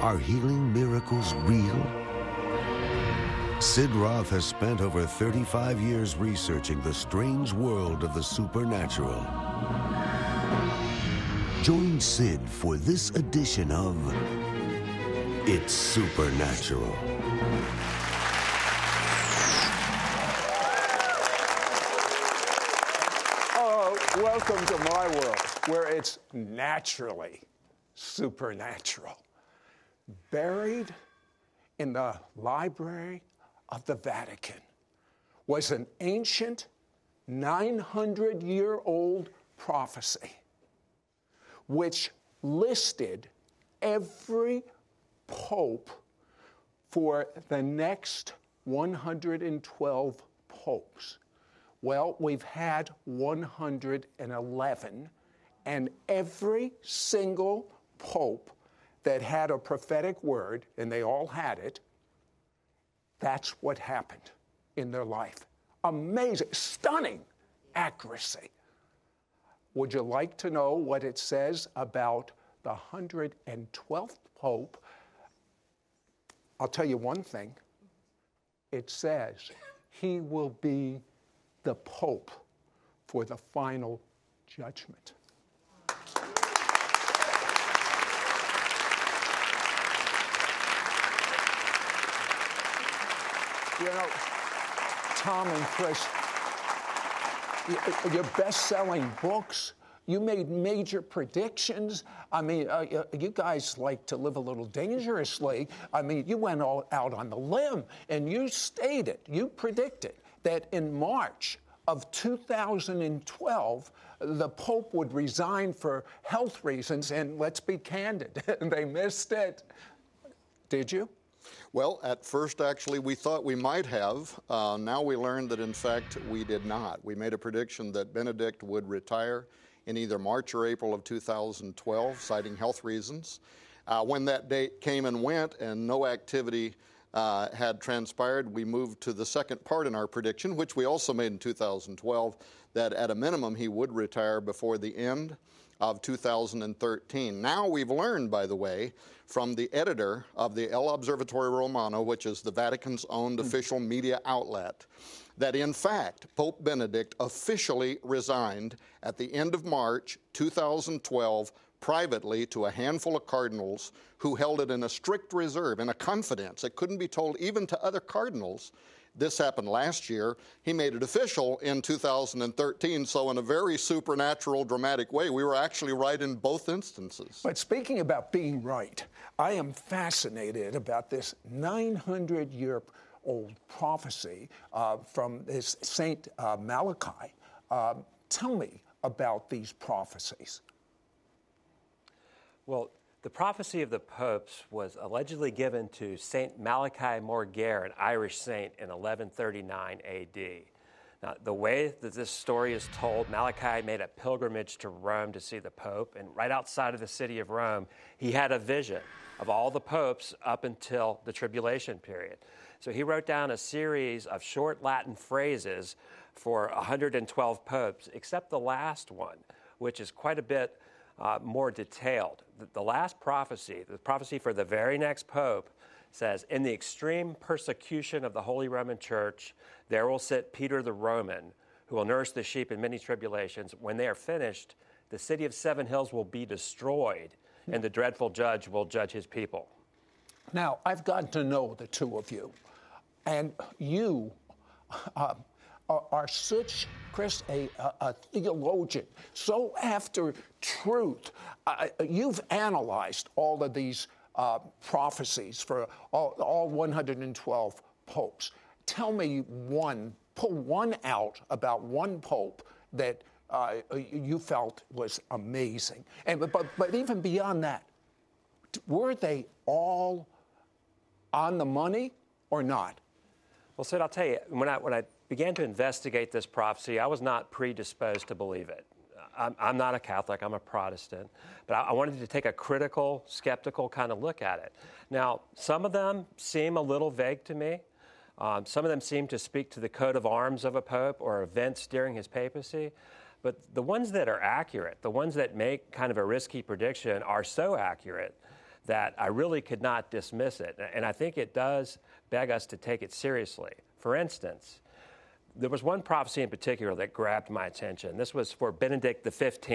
Are healing miracles real? Sid Roth has spent over 35 years researching the strange world of the supernatural. Join Sid for this edition of It's Supernatural. Oh, welcome to my world where it's naturally supernatural. Buried in the Library of the Vatican was an ancient 900 year old prophecy which listed every pope for the next 112 popes. Well, we've had 111, and every single pope that had a prophetic word, and they all had it, that's what happened in their life. Amazing, stunning accuracy. Would you like to know what it says about the 112th Pope? I'll tell you one thing. It says he will be the Pope for the final judgment. You know, Tom and Chris, your best selling books, you made major predictions. I mean, uh, you guys like to live a little dangerously. I mean, you went all out on the limb and you stated, you predicted that in March of 2012, the Pope would resign for health reasons, and let's be candid, they missed it. Did you? Well, at first, actually, we thought we might have. Uh, now we learned that, in fact, we did not. We made a prediction that Benedict would retire in either March or April of 2012, citing health reasons. Uh, when that date came and went and no activity uh, had transpired, we moved to the second part in our prediction, which we also made in 2012, that at a minimum he would retire before the end of 2013. Now we've learned, by the way, from the editor of the L'Osservatore Romano, which is the Vatican's owned hmm. official media outlet, that in fact Pope Benedict officially resigned at the end of March 2012 privately to a handful of cardinals who held it in a strict reserve, in a confidence. It couldn't be told even to other cardinals. This happened last year. He made it official in 2013, so in a very supernatural, dramatic way, we were actually right in both instances. But speaking about being right, I am fascinated about this 900 year old prophecy uh, from this Saint uh, Malachi. Uh, tell me about these prophecies. Well, the prophecy of the popes was allegedly given to Saint Malachi Morgare, an Irish saint, in 1139 AD. Now, the way that this story is told, Malachi made a pilgrimage to Rome to see the Pope, and right outside of the city of Rome, he had a vision of all the popes up until the tribulation period. So he wrote down a series of short Latin phrases for 112 popes, except the last one, which is quite a bit uh, more detailed. The, last prophecy, the prophecy for the very next pope, says, In the extreme persecution of the Holy Roman Church, there will sit Peter the Roman, who will nurse the sheep in many tribulations. When they are finished, the city of seven hills will be destroyed, and the dreadful judge will judge his people. Now, I've gotten to know the two of you, and you uh, are, are such, Chris, a, a, a theologian, so after truth. Uh, you've analyzed all of these uh, prophecies for all, all 112 popes. Tell me one, pull one out about one pope that uh, you felt was amazing. And, but, but even beyond that, were they all on the money or not? Well, Sid, I'll tell you, when I, when I began to investigate this prophecy, I was not predisposed to believe it. I'm, I'm not a Catholic, I'm a Protestant, but I, I wanted to take a critical, skeptical kind of look at it. Now, some of them seem a little vague to me. Um, some of them seem to speak to the coat of arms of a pope or events during his papacy. But the ones that are accurate, the ones that make kind of a risky prediction, are so accurate that I really could not dismiss it. And I think it does beg us to take it seriously. For instance, there was one prophecy in particular that grabbed my attention. This was for Benedict XV.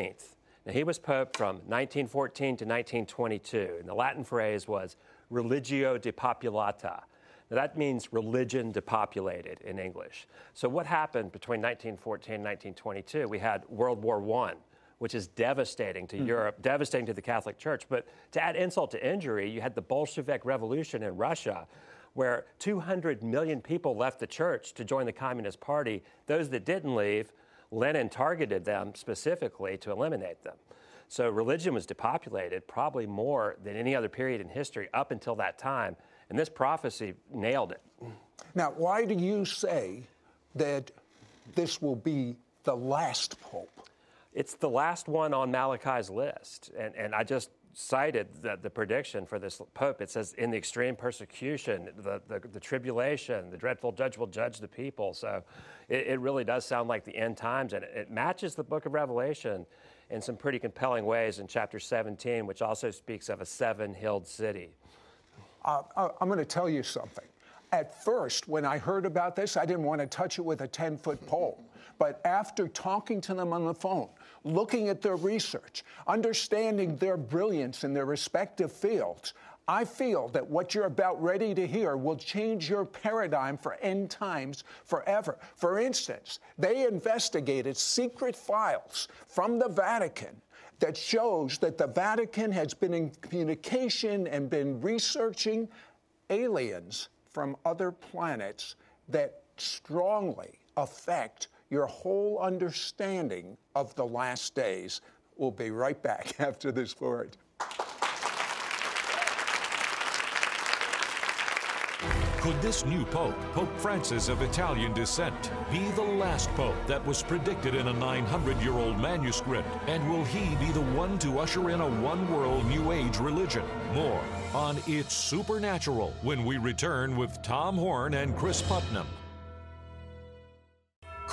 Now, he was pope from 1914 to 1922, and the Latin phrase was religio depopulata. Now, that means religion depopulated in English. So, what happened between 1914 and 1922? We had World War I, which is devastating to mm. Europe, devastating to the Catholic Church. But to add insult to injury, you had the Bolshevik Revolution in Russia, where 200 million people left the church to join the Communist Party. Those that didn't leave, Lenin targeted them specifically to eliminate them. So religion was depopulated probably more than any other period in history up until that time. And this prophecy nailed it. Now, why do you say that this will be the last pope? It's the last one on Malachi's list. And, and I just cited the, the, prediction for this pope. It says, in the extreme persecution, the, the, the tribulation, the dreadful judge will judge the people. So it, it, really does sound like the end times, and it, matches the book of Revelation in some pretty compelling ways in chapter 17, which also speaks of a seven hilled city. Uh, uh I'm going to tell you something. At first, when I heard about this, I didn't want to touch it with a 10 foot pole. But after talking to them on the phone, looking at their research, understanding their brilliance in their respective fields, I feel that what you're about ready to hear will change your paradigm for end times forever. For instance, they investigated secret files from the Vatican that shows that the Vatican has been in communication and been researching aliens from other planets that strongly affect your whole understanding of the last days. We'll be right back after this word. Could this new Pope, Pope Francis of Italian descent, be the last Pope that was predicted in a 900 year old manuscript? And will he be the one to usher in a one world New Age religion? More on It's Supernatural when we return with Tom Horn and Chris Putnam.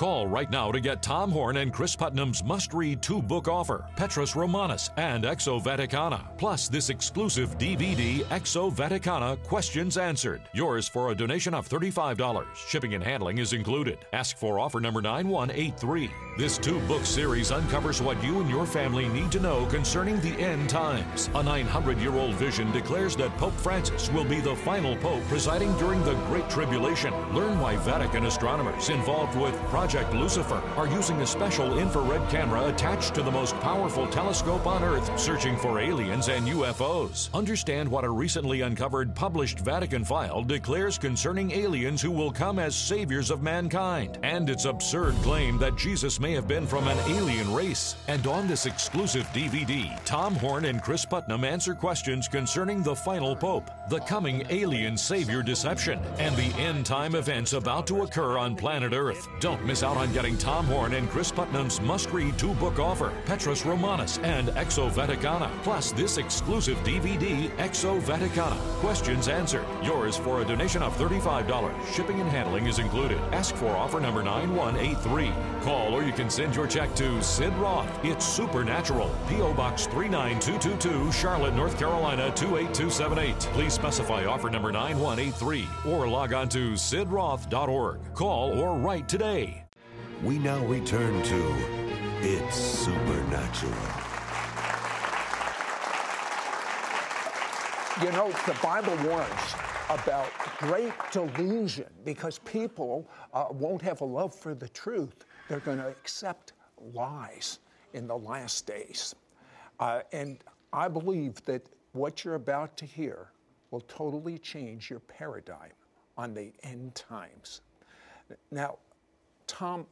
Call right now to get Tom Horn and Chris Putnam's must read two book offer Petrus Romanus and Exo Vaticana. Plus, this exclusive DVD, Exo Vaticana Questions Answered. Yours for a donation of $35. Shipping and handling is included. Ask for offer number 9183. This two book series uncovers what you and your family need to know concerning the end times. A 900 year old vision declares that Pope Francis will be the final Pope presiding during the Great Tribulation. Learn why Vatican astronomers involved with Project Lucifer are using a special infrared camera attached to the most powerful telescope on Earth searching for aliens and UFOs. Understand what a recently uncovered published Vatican file declares concerning aliens who will come as saviors of mankind and its absurd claim that Jesus may have been from an alien race. And on this exclusive DVD, Tom Horn and Chris Putnam answer questions concerning the final Pope, the coming alien savior deception, and the end time events about to occur on planet Earth. Don't miss out on getting Tom Horn and Chris Putnam's must read two book offer, Petrus Romanus and Exo Vaticana, plus this exclusive DVD, Exo Vaticana. Questions answered. Yours for a donation of $35. Shipping and handling is included. Ask for offer number 9183. Call or you can send your check to Sid Roth. It's Supernatural. P.O. Box 39222, Charlotte, North Carolina 28278. Please specify offer number 9183 or log on to sidroth.org. Call or write today we now return to It's Supernatural. You know, the Bible warns about great delusion because people uh, won't have a love for the truth. They're going to accept lies in the last days. Uh, and I believe that what you're about to hear will totally change your paradigm on the end times. Now, Tom,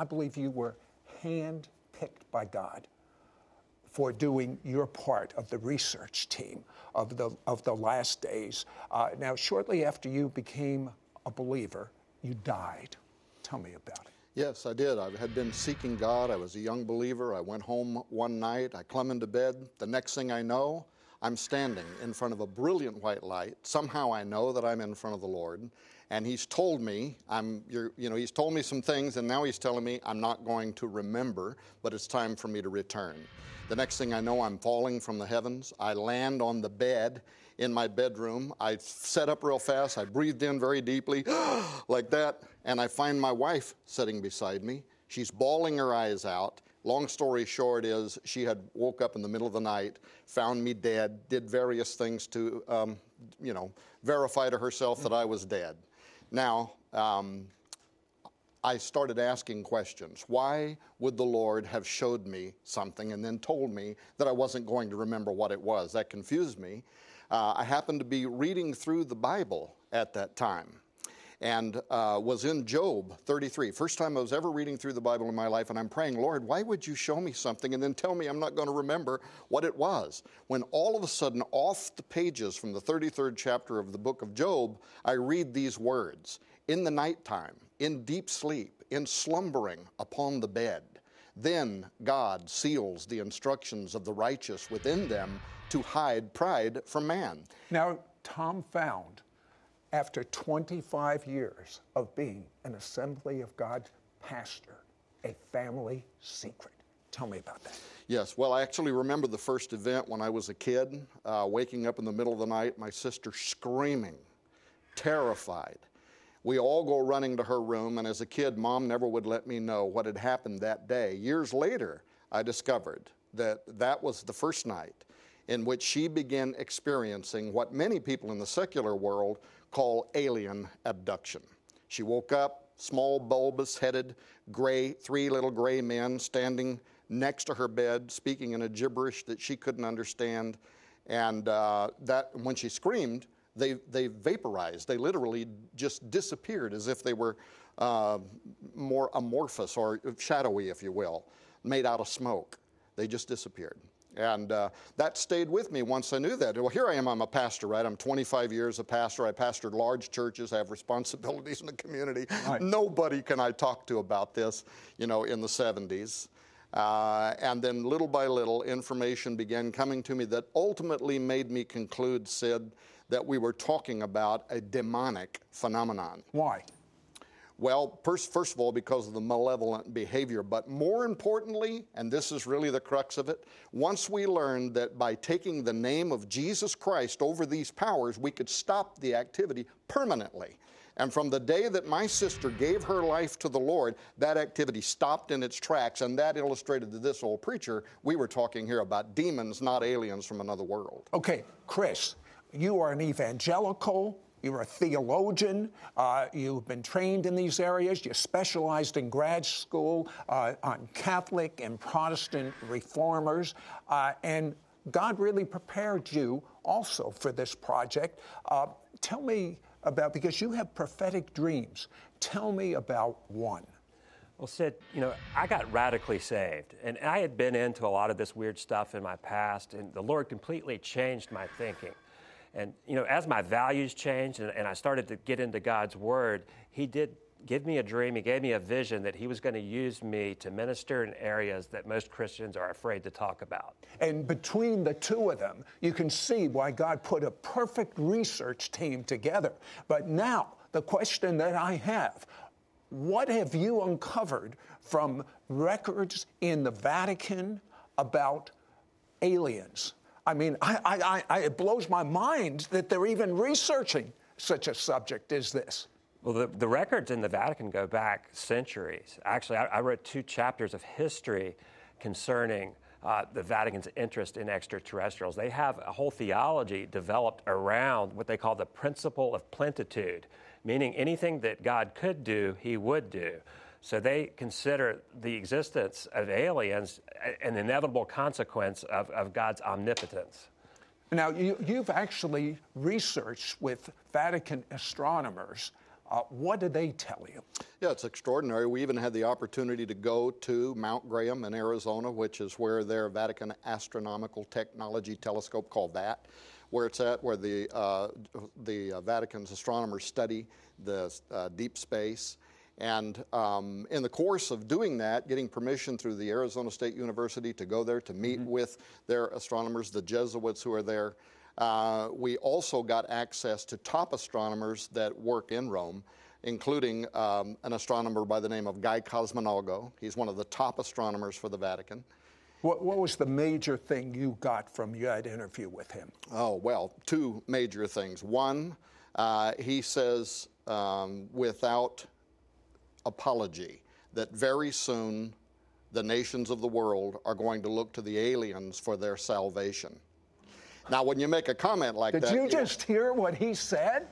I believe you were hand picked by God for doing your part of the research team of the, of the last days. Uh, now, shortly after you became a believer, you died. Tell me about it. Yes, I did. I had been seeking God. I was a young believer. I went home one night. I clumb into bed. The next thing I know, I'm standing in front of a brilliant white light. Somehow I know that I'm in front of the Lord. And He's told me, I'm, you know, He's told me some things, and now He's telling me I'm not going to remember, but it's time for me to return. The next thing I know, I'm falling from the heavens. I land on the bed in my bedroom. I set up real fast. I breathed in very deeply, like that. And I find my wife sitting beside me. She's bawling her eyes out. Long story short is she had woke up in the middle of the night, found me dead, did various things to, um, you know, verify to herself that I was dead. Now, um, I started asking questions. Why would the Lord have showed me something and then told me that I wasn't going to remember what it was? That confused me. Uh, I happened to be reading through the Bible at that time and uh, was in Job 33. First time I was ever reading through the Bible in my life, and I'm praying, Lord, why would you show me something and then tell me I'm not going to remember what it was? When all of a sudden, off the pages from the 33rd chapter of the book of Job, I read these words In the nighttime, in deep sleep, in slumbering upon the bed. Then God seals the instructions of the righteous within them to hide pride from man. Now, Tom found after 25 years of being an Assembly of God pastor, a family secret. Tell me about that. Yes, well, I actually remember the first event when I was a kid, uh, waking up in the middle of the night, my sister screaming, terrified. We all go running to her room, and as a kid, mom never would let me know what had happened that day. Years later, I discovered that that was the first night in which she began experiencing what many people in the secular world call alien abduction. She woke up, small, bulbous headed, gray, three little gray men standing next to her bed, speaking in a gibberish that she couldn't understand. And uh, that, when she screamed, they, they vaporized. They literally just disappeared as if they were uh, more amorphous or shadowy, if you will, made out of smoke. They just disappeared. And uh, that stayed with me once I knew that. Well, here I am, I'm a pastor, right? I'm 25 years a pastor. I pastored large churches, I have responsibilities in the community. Right. Nobody can I talk to about this, you know, in the 70s. Uh, and then little by little, information began coming to me that ultimately made me conclude, Sid, that we were talking about a demonic phenomenon. Why? Well, first, first of all, because of the malevolent behavior, but more importantly, and this is really the crux of it, once we learned that by taking the name of Jesus Christ over these powers, we could stop the activity permanently. And from the day that my sister gave her life to the Lord, that activity stopped in its tracks, and that illustrated to this old preacher we were talking here about demons, not aliens from another world. Okay, Chris, you are an evangelical you're a theologian. Uh, you've been trained in these areas. You specialized in grad school uh, on Catholic and Protestant reformers. Uh, and God really prepared you also for this project. Uh, tell me about, because you have prophetic dreams, tell me about one. Well, Sid, you know, I got radically saved, and I had been into a lot of this weird stuff in my past, and the Lord completely changed my thinking. And, you know, as my values changed and, and I started to get into God's Word, He did give me a dream. He gave me a vision that He was going to use me to minister in areas that most Christians are afraid to talk about. And between the two of them, you can see why God put a perfect research team together. But now, the question that I have what have you uncovered from records in the Vatican about aliens? I mean, I, I, I, it blows my mind that they're even researching such a subject as this. Well, the, the records in the Vatican go back centuries. Actually, I, I wrote two chapters of history concerning uh, the Vatican's interest in extraterrestrials. They have a whole theology developed around what they call the principle of plenitude, meaning anything that God could do, he would do. So they consider the existence of aliens an inevitable consequence of, of God's omnipotence. Now, you, have actually researched with Vatican astronomers. Uh, what did they tell you? Yeah, it's extraordinary. We even had the opportunity to go to Mount Graham in Arizona, which is where their Vatican Astronomical Technology Telescope, called that, where it's at, where the, uh, the uh, Vatican's astronomers study the uh, deep space. And um, in the course of doing that, getting permission through the Arizona State University to go there to meet mm-hmm. with their astronomers, the Jesuits who are there, uh, we also got access to top astronomers that work in Rome, including um, an astronomer by the name of Guy Consolmagno. He's one of the top astronomers for the Vatican. What, what was the major thing you got from your interview with him? Oh, well, two major things. One, uh, he says um, without apology that very soon the nations of the world are going to look to the aliens for their salvation. Now, when you make a comment like Did that. Did you just hear what he said?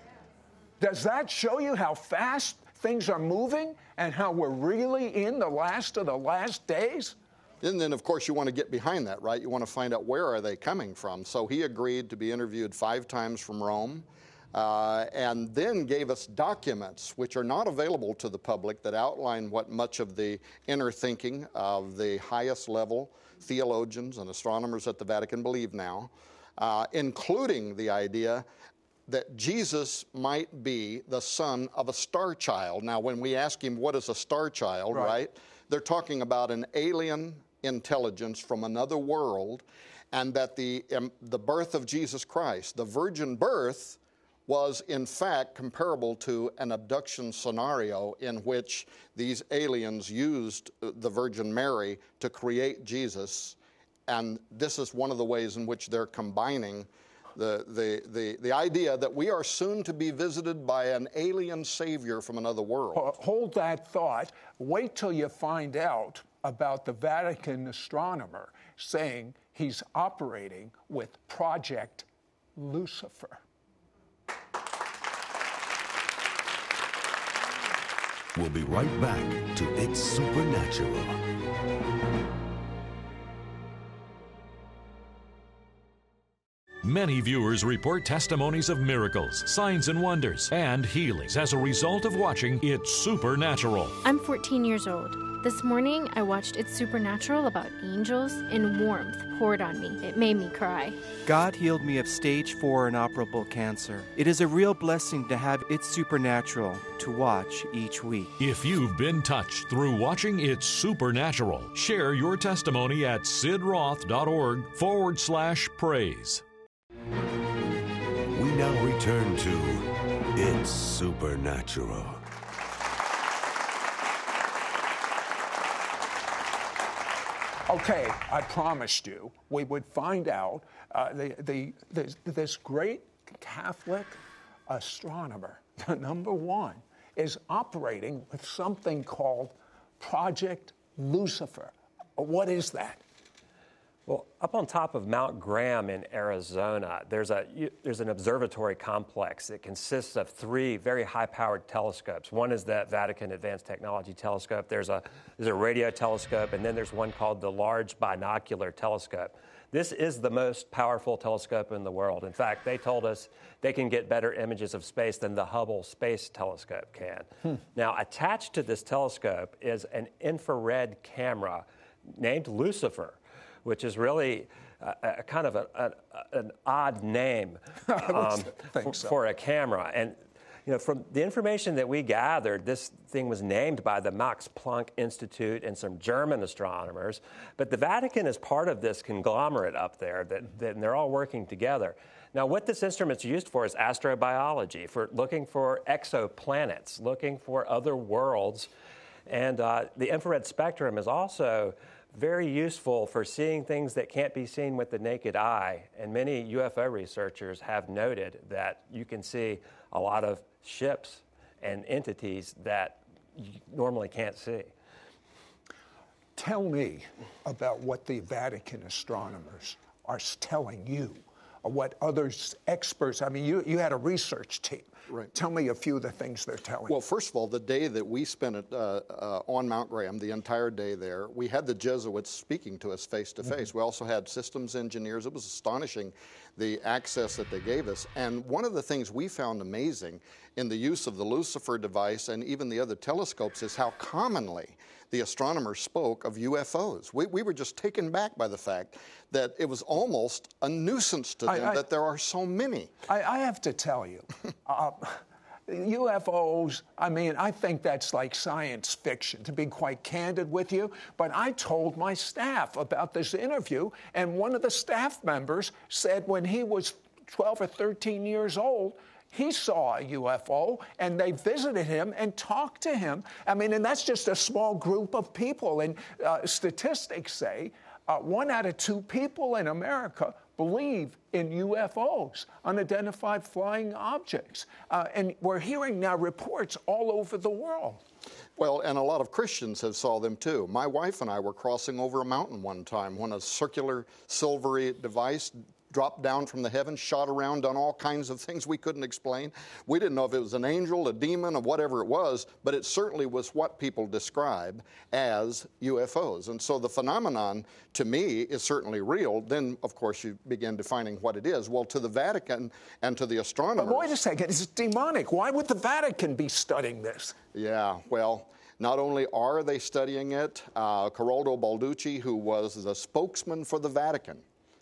Does that show you how fast things are moving and how we're really in the last of the last days? And then, of course, you want to get behind that, right? You want to find out where are they coming from. So he agreed to be interviewed five times from Rome. Uh, and then gave us documents which are not available to the public that outline what much of the inner thinking of the highest level theologians and astronomers at the Vatican believe now, uh, including the idea that Jesus might be the son of a star child. Now, when we ask him what is a star child, right, right they're talking about an alien intelligence from another world, and that the, um, the birth of Jesus Christ, the virgin birth, was in fact comparable to an abduction scenario in which these aliens used uh, the Virgin Mary to create Jesus. And this is one of the ways in which they're combining the, the, the, the idea that we are soon to be visited by an alien savior from another world. Hold that thought. Wait till you find out about the Vatican astronomer saying he's operating with Project Lucifer. We'll be right back to It's Supernatural. Many viewers report testimonies of miracles, signs and wonders, and healings as a result of watching It's Supernatural. I'm 14 years old. This morning, I watched It's Supernatural about angels, and warmth poured on me. It made me cry. God healed me of stage 4 inoperable cancer. It is a real blessing to have It's Supernatural to watch each week. If you've been touched through watching It's Supernatural, share your testimony at sidroth.org forward slash praise. We now return to It's Supernatural. Okay, I promised you we would find out uh, the, the, the, this great Catholic astronomer, the number one, is operating with something called Project Lucifer. What is that? Well, up on top of Mount Graham in Arizona, there's, a, there's an observatory complex that consists of three very high powered telescopes. One is the Vatican Advanced Technology Telescope, there's a, there's a radio telescope, and then there's one called the Large Binocular Telescope. This is the most powerful telescope in the world. In fact, they told us they can get better images of space than the Hubble Space Telescope can. Hmm. Now, attached to this telescope is an infrared camera named Lucifer which is really a, a kind of a, a, an odd name um, for, so. for, a camera. And you know, from the information that we gathered, this thing was named by the Max Planck Institute and some German astronomers. But the Vatican is part of this conglomerate up there, that, that and they're all working together. Now, what this instrument's used for is astrobiology, for looking for exoplanets, looking for other worlds. And uh, the infrared spectrum is also very useful for seeing things that can't be seen with the naked eye. And many UFO researchers have noted that you can see a lot of ships and entities that you normally can't see. Tell me about what the Vatican astronomers are telling you, or what other experts, I mean, you, you had a research team. Right. Tell me a few of the things they're telling. Well, first of all, the day that we spent it uh, uh, on Mount Graham, the entire day there, we had the Jesuits speaking to us face to face. We also had systems engineers. It was astonishing the access that they gave us. And one of the things we found amazing in the use of the Lucifer device and even the other telescopes is how commonly the astronomers spoke of UFOs. We, we were just taken back by the fact that it was almost a nuisance to them I, I, that there are so many. I, I have to tell you. uh, UFOs, I mean, I think that's like science fiction, to be quite candid with you. But I told my staff about this interview, and one of the staff members said when he was 12 or 13 years old, he saw a UFO and they visited him and talked to him. I mean, and that's just a small group of people. And uh, statistics say uh, one out of two people in America believe in UFOs, unidentified flying objects. Uh, and we're hearing now reports all over the world. Well, and a lot of Christians have saw them too. My wife and I were crossing over a mountain one time when a circular silvery device dropped down from the heavens, shot around, done all kinds of things we couldn't explain. We didn't know if it was an angel, a demon, or whatever it was, but it certainly was what people describe as UFOs. And so the phenomenon to me is certainly real. Then, of course, you begin defining what it is. Well, to the Vatican and to the astronomers. But wait a second, it's demonic. Why would the Vatican be studying this? Yeah, well. Not only are they studying it, uh, Balducci, who was the spokesman for the Vatican,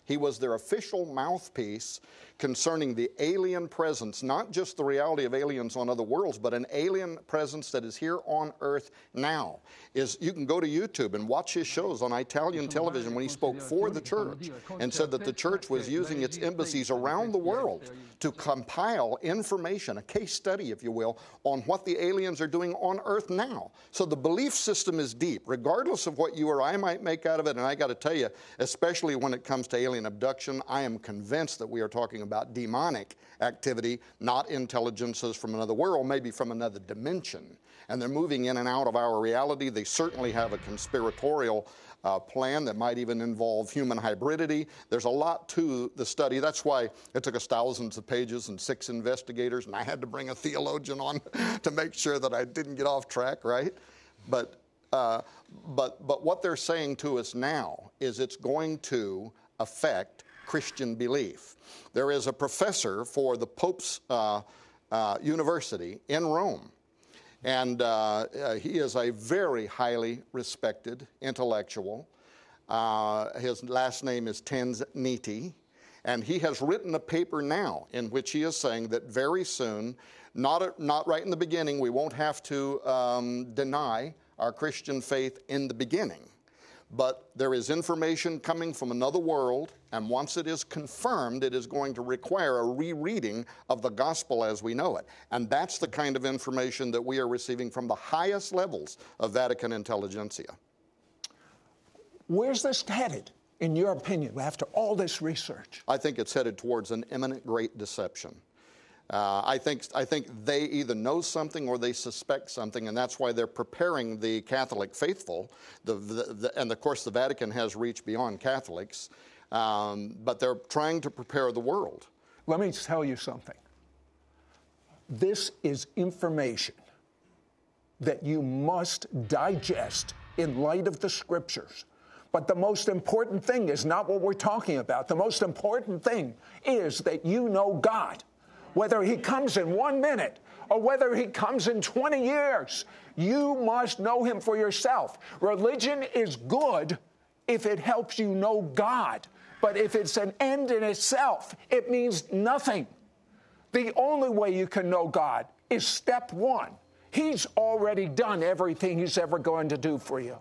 he was their official mouthpiece concerning the alien presence, not just the reality of aliens on other worlds, but an alien presence that is here on earth now. Is you can go to YouTube and watch his shows on Italian television when he spoke for the church and said that the church was using its embassies around the world to compile information, a case study, if you will, on what the aliens are doing on earth now. So the belief system is deep, regardless of what you or I might make out of it. And I got to tell you, especially when it comes to alien abduction, I am convinced that we are talking about demonic activity, not intelligences from another world, maybe from another dimension. And they're moving in and out of our reality. They certainly have a conspiratorial uh, plan that might even involve human hybridity. There's a lot to the study. That's why it took us thousands of pages and six investigators, and I had to bring a theologian on to make sure that I didn't get off track, right? But, uh, but, but what they're saying to us now is it's going to affect Christian belief. There is a professor for the Pope's uh, uh, University in Rome, and uh, uh he is a very highly respected intellectual. Uh, his last name is Tanzella-Nitti, and he has written a paper now in which he is saying that very soon, not, not right in the beginning, we won't have to um, deny our Christian faith in the beginning but there is information coming from another world, and once it is confirmed, it is going to require a rereading of the gospel as we know it. And that's the kind of information that we are receiving from the highest levels of Vatican intelligentsia. Where's this headed, in your opinion, after all this research? I think it's headed towards an imminent great deception. Uh, I think I think they either know something or they suspect something, and that's why they're preparing the Catholic faithful. The, the, the, and of course, the Vatican has reached beyond Catholics, um, but they're trying to prepare the world. Let me tell you something. This is information that you must digest in light of the Scriptures. But the most important thing is not what we're talking about. The most important thing is that you know God whether he comes in one minute or whether he comes in 20 years. You must know him for yourself. Religion is good if it helps you know God, but if it's an end in itself, it means nothing. The only way you can know God is step one. He's already done everything he's ever going to do for you.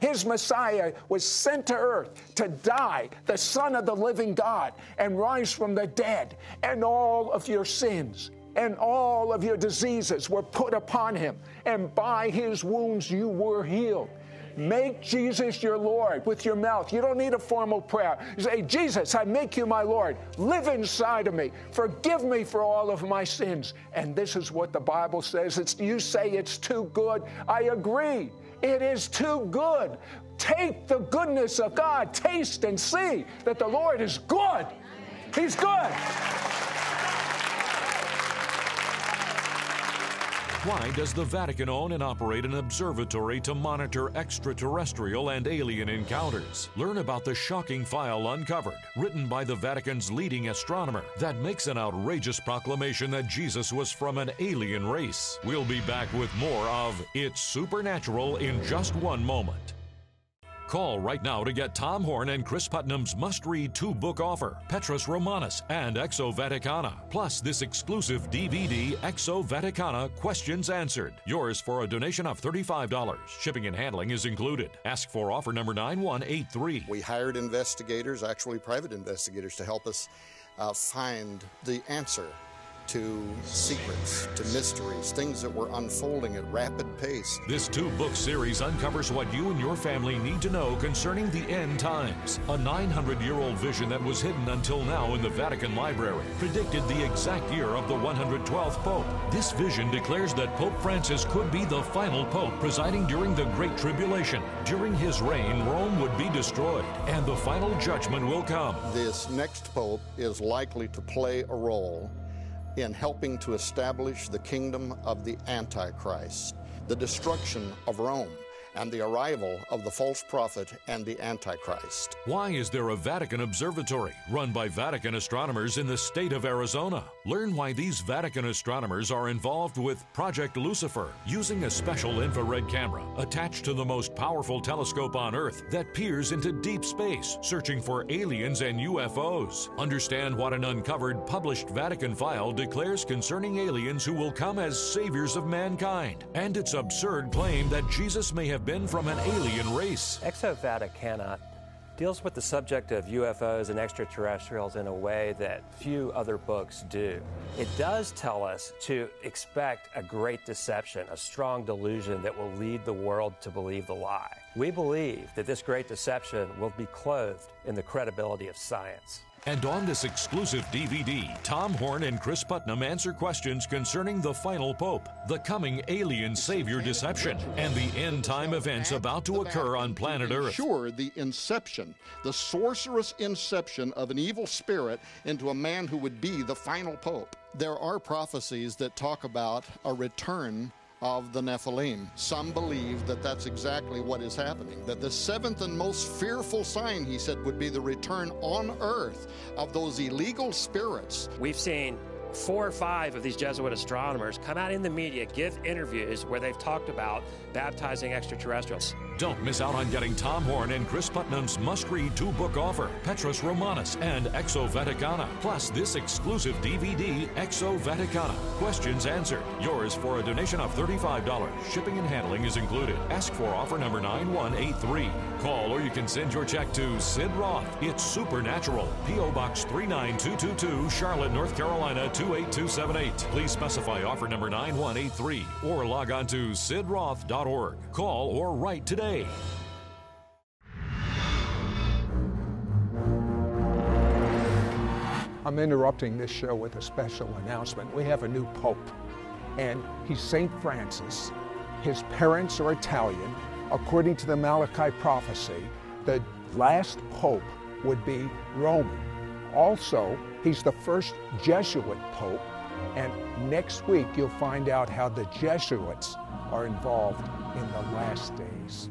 His Messiah was sent to earth to die, the Son of the living God, and rise from the dead. And all of your sins and all of your diseases were put upon him. And by his wounds you were healed. Make Jesus your Lord with your mouth. You don't need a formal prayer. You say, Jesus, I make you my Lord. Live inside of me. Forgive me for all of my sins. And this is what the Bible says. It's, you say it's too good. I agree. It is too good. Take the goodness of God, taste and see that the Lord is good. He's good. Why does the Vatican own and operate an observatory to monitor extraterrestrial and alien encounters? Learn about the shocking file uncovered, written by the Vatican's leading astronomer, that makes an outrageous proclamation that Jesus was from an alien race. We'll be back with more of It's Supernatural in just one moment. Call right now to get Tom Horn and Chris Putnam's must read two book offer Petrus Romanus and Exo Vaticana. Plus, this exclusive DVD, Exo Vaticana Questions Answered. Yours for a donation of $35. Shipping and handling is included. Ask for offer number 9183. We hired investigators, actually private investigators, to help us uh, find the answer to secrets, to mysteries, things that were unfolding at rapid pace. This two book series uncovers what you and your family need to know concerning the end times. A 900 year old vision that was hidden until now in the Vatican Library predicted the exact year of the 112th Pope. This vision declares that Pope Francis could be the final Pope presiding during the Great Tribulation. During his reign, Rome would be destroyed and the final judgment will come. This next Pope is likely to play a role in helping to establish the kingdom of the Antichrist, the destruction of Rome and the arrival of the false prophet and the Antichrist. Why is there a Vatican observatory run by Vatican astronomers in the state of Arizona? Learn why these Vatican astronomers are involved with Project Lucifer, using a special infrared camera attached to the most powerful telescope on Earth that peers into deep space, searching for aliens and UFOs. Understand what an uncovered published Vatican file declares concerning aliens who will come as saviors of mankind, and its absurd claim that Jesus may have been from an alien race. Exo Vaticana deals with the subject of UFOs and extraterrestrials in a way that few other books do. It does tell us to expect a great deception, a strong delusion that will lead the world to believe the lie. We believe that this great deception will be clothed in the credibility of science. And on this exclusive DVD, Tom Horn and Chris Putnam answer questions concerning the final pope, the coming alien savior deception, and the end time events about to occur on planet Earth. Sure, the inception, the sorcerous inception of an evil spirit into a man who would be the final pope. There are prophecies that talk about a return of the Nephilim. Some believe that that's exactly what is happening. That the seventh and most fearful sign, he said, would be the return on earth of those illegal spirits. We've seen four or five of these Jesuit astronomers come out in the media, give interviews where they've talked about baptizing extraterrestrials. Don't miss out on getting Tom Horn and Chris Putnam's must read two book offer, Petrus Romanus and Exo Vaticana. Plus, this exclusive DVD, Exo Vaticana. Questions answered. Yours for a donation of $35. Shipping and handling is included. Ask for offer number 9183. Call or you can send your check to Sid Roth. It's Supernatural. P.O. Box 39222, Charlotte, North Carolina 28278. Please specify offer number 9183 or log on to sidroth.org. Call or write today. I'm interrupting this show with a special announcement. We have a new pope, and he's St. Francis. His parents are Italian. According to the Malachi prophecy, the last pope would be Roman. Also, he's the first Jesuit pope, and next week you'll find out how the Jesuits are involved in the last days.